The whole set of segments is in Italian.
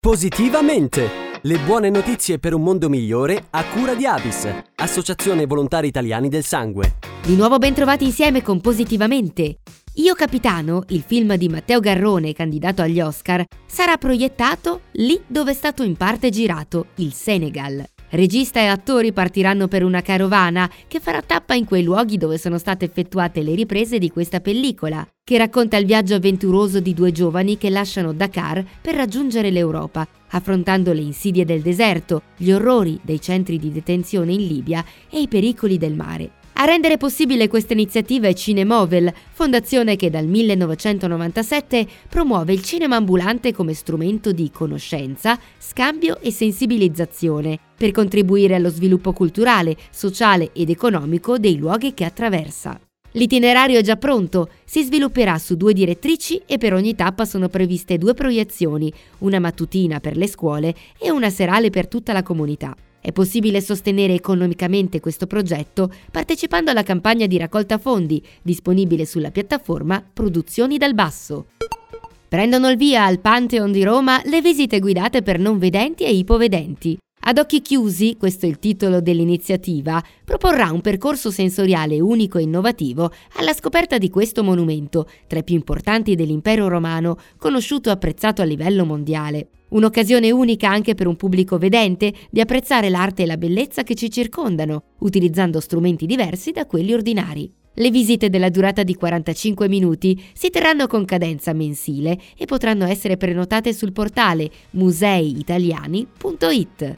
Positivamente! Le buone notizie per un mondo migliore a cura di Avis, Associazione Volontari Italiani del Sangue. Di nuovo ben trovati insieme con Positivamente. Io Capitano, il film di Matteo Garrone candidato agli Oscar, sarà proiettato lì dove è stato in parte girato, il Senegal. Regista e attori partiranno per una carovana che farà tappa in quei luoghi dove sono state effettuate le riprese di questa pellicola, che racconta il viaggio avventuroso di due giovani che lasciano Dakar per raggiungere l'Europa, affrontando le insidie del deserto, gli orrori dei centri di detenzione in Libia e i pericoli del mare. A rendere possibile questa iniziativa è Cinemovel, fondazione che dal 1997 promuove il cinema ambulante come strumento di conoscenza, scambio e sensibilizzazione, per contribuire allo sviluppo culturale, sociale ed economico dei luoghi che attraversa. L'itinerario è già pronto, si svilupperà su due direttrici e per ogni tappa sono previste due proiezioni, una mattutina per le scuole e una serale per tutta la comunità. È possibile sostenere economicamente questo progetto partecipando alla campagna di raccolta fondi disponibile sulla piattaforma Produzioni dal Basso. Prendono il via al Pantheon di Roma le visite guidate per non vedenti e ipovedenti. Ad occhi chiusi, questo è il titolo dell'iniziativa, proporrà un percorso sensoriale unico e innovativo alla scoperta di questo monumento, tra i più importanti dell'impero romano, conosciuto e apprezzato a livello mondiale. Un'occasione unica anche per un pubblico vedente di apprezzare l'arte e la bellezza che ci circondano, utilizzando strumenti diversi da quelli ordinari. Le visite della durata di 45 minuti si terranno con cadenza mensile e potranno essere prenotate sul portale museiitaliani.it.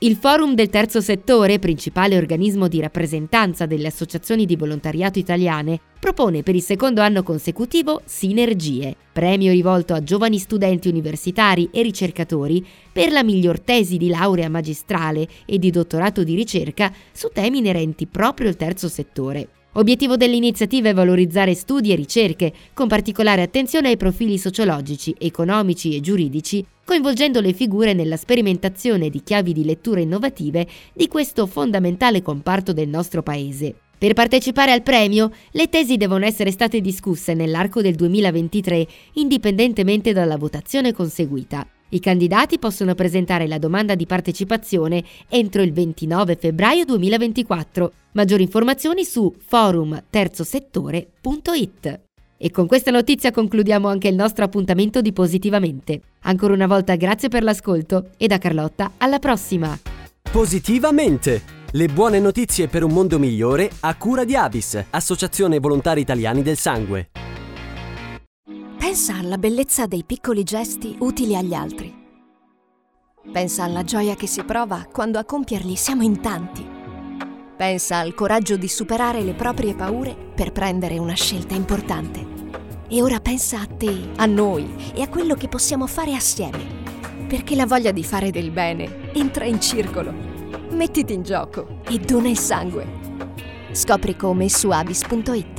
Il Forum del Terzo Settore, principale organismo di rappresentanza delle associazioni di volontariato italiane, propone per il secondo anno consecutivo Sinergie, premio rivolto a giovani studenti universitari e ricercatori per la miglior tesi di laurea magistrale e di dottorato di ricerca su temi inerenti proprio al terzo settore. Obiettivo dell'iniziativa è valorizzare studi e ricerche, con particolare attenzione ai profili sociologici, economici e giuridici, coinvolgendo le figure nella sperimentazione di chiavi di lettura innovative di questo fondamentale comparto del nostro Paese. Per partecipare al premio, le tesi devono essere state discusse nell'arco del 2023, indipendentemente dalla votazione conseguita. I candidati possono presentare la domanda di partecipazione entro il 29 febbraio 2024. Maggiori informazioni su forumterzosettore.it. E con questa notizia concludiamo anche il nostro appuntamento di Positivamente. Ancora una volta grazie per l'ascolto e da Carlotta alla prossima. Positivamente! Le buone notizie per un mondo migliore a cura di Avis, Associazione Volontari Italiani del Sangue. Pensa alla bellezza dei piccoli gesti utili agli altri. Pensa alla gioia che si prova quando a compierli siamo in tanti. Pensa al coraggio di superare le proprie paure per prendere una scelta importante. E ora pensa a te, a noi e a quello che possiamo fare assieme. Perché la voglia di fare del bene entra in circolo. Mettiti in gioco e dona il sangue. Scopri come su avis.it.